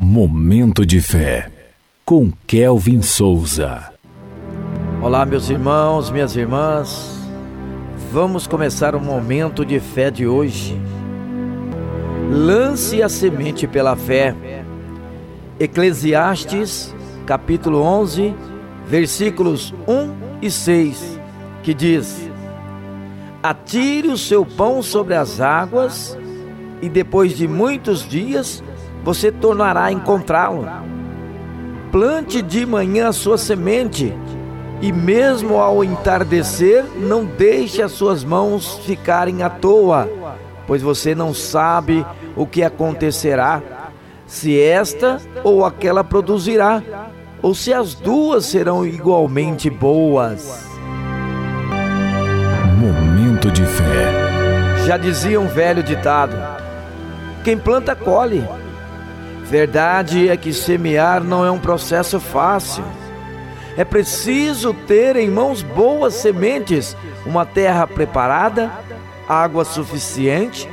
Momento de fé, com Kelvin Souza. Olá, meus irmãos, minhas irmãs. Vamos começar o momento de fé de hoje. Lance a semente pela fé. Eclesiastes, capítulo 11, versículos 1 e 6, que diz: Atire o seu pão sobre as águas, e depois de muitos dias você tornará a encontrá-lo. Plante de manhã a sua semente, e mesmo ao entardecer, não deixe as suas mãos ficarem à toa, pois você não sabe o que acontecerá, se esta ou aquela produzirá, ou se as duas serão igualmente boas. Momento de fé. Já dizia um velho ditado: quem planta, colhe. Verdade é que semear não é um processo fácil. É preciso ter em mãos boas sementes, uma terra preparada, água suficiente,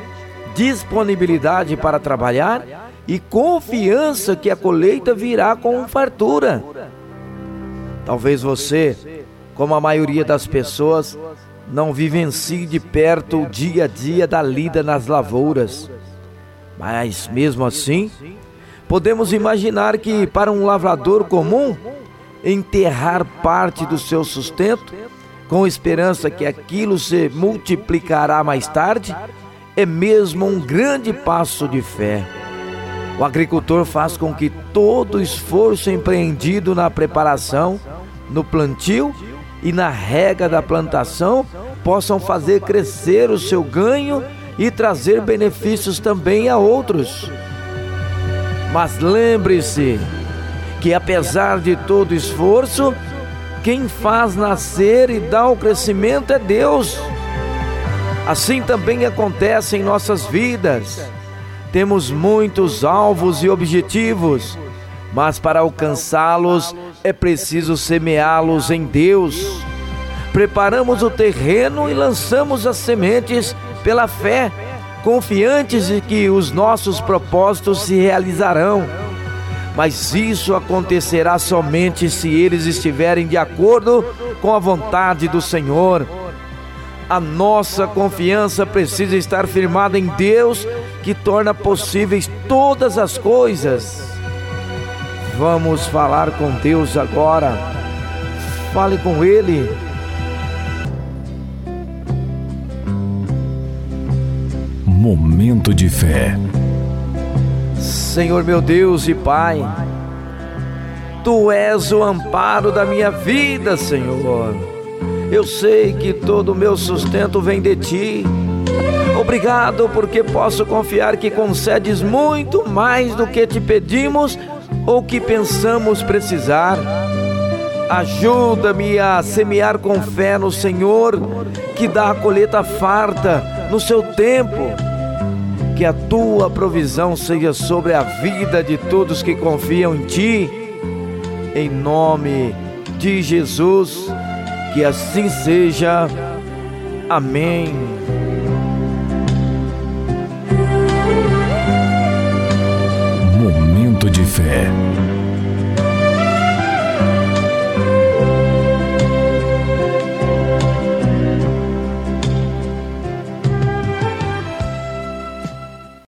disponibilidade para trabalhar e confiança que a colheita virá com fartura. Talvez você, como a maioria das pessoas, não vivencie de perto o dia a dia da lida nas lavouras. Mas mesmo assim, Podemos imaginar que para um lavrador comum, enterrar parte do seu sustento, com esperança que aquilo se multiplicará mais tarde, é mesmo um grande passo de fé. O agricultor faz com que todo o esforço empreendido na preparação, no plantio e na rega da plantação possam fazer crescer o seu ganho e trazer benefícios também a outros. Mas lembre-se que, apesar de todo esforço, quem faz nascer e dá o crescimento é Deus. Assim também acontece em nossas vidas. Temos muitos alvos e objetivos, mas para alcançá-los é preciso semeá-los em Deus. Preparamos o terreno e lançamos as sementes pela fé confiantes de que os nossos propósitos se realizarão. Mas isso acontecerá somente se eles estiverem de acordo com a vontade do Senhor. A nossa confiança precisa estar firmada em Deus, que torna possíveis todas as coisas. Vamos falar com Deus agora. Fale com Ele Momento de fé. Senhor meu Deus e Pai, Tu és o amparo da minha vida, Senhor. Eu sei que todo o meu sustento vem de Ti. Obrigado porque posso confiar que concedes muito mais do que te pedimos ou que pensamos precisar. Ajuda-me a semear com fé no Senhor, que dá a colheita farta no seu tempo que a tua provisão seja sobre a vida de todos que confiam em ti. Em nome de Jesus, que assim seja. Amém.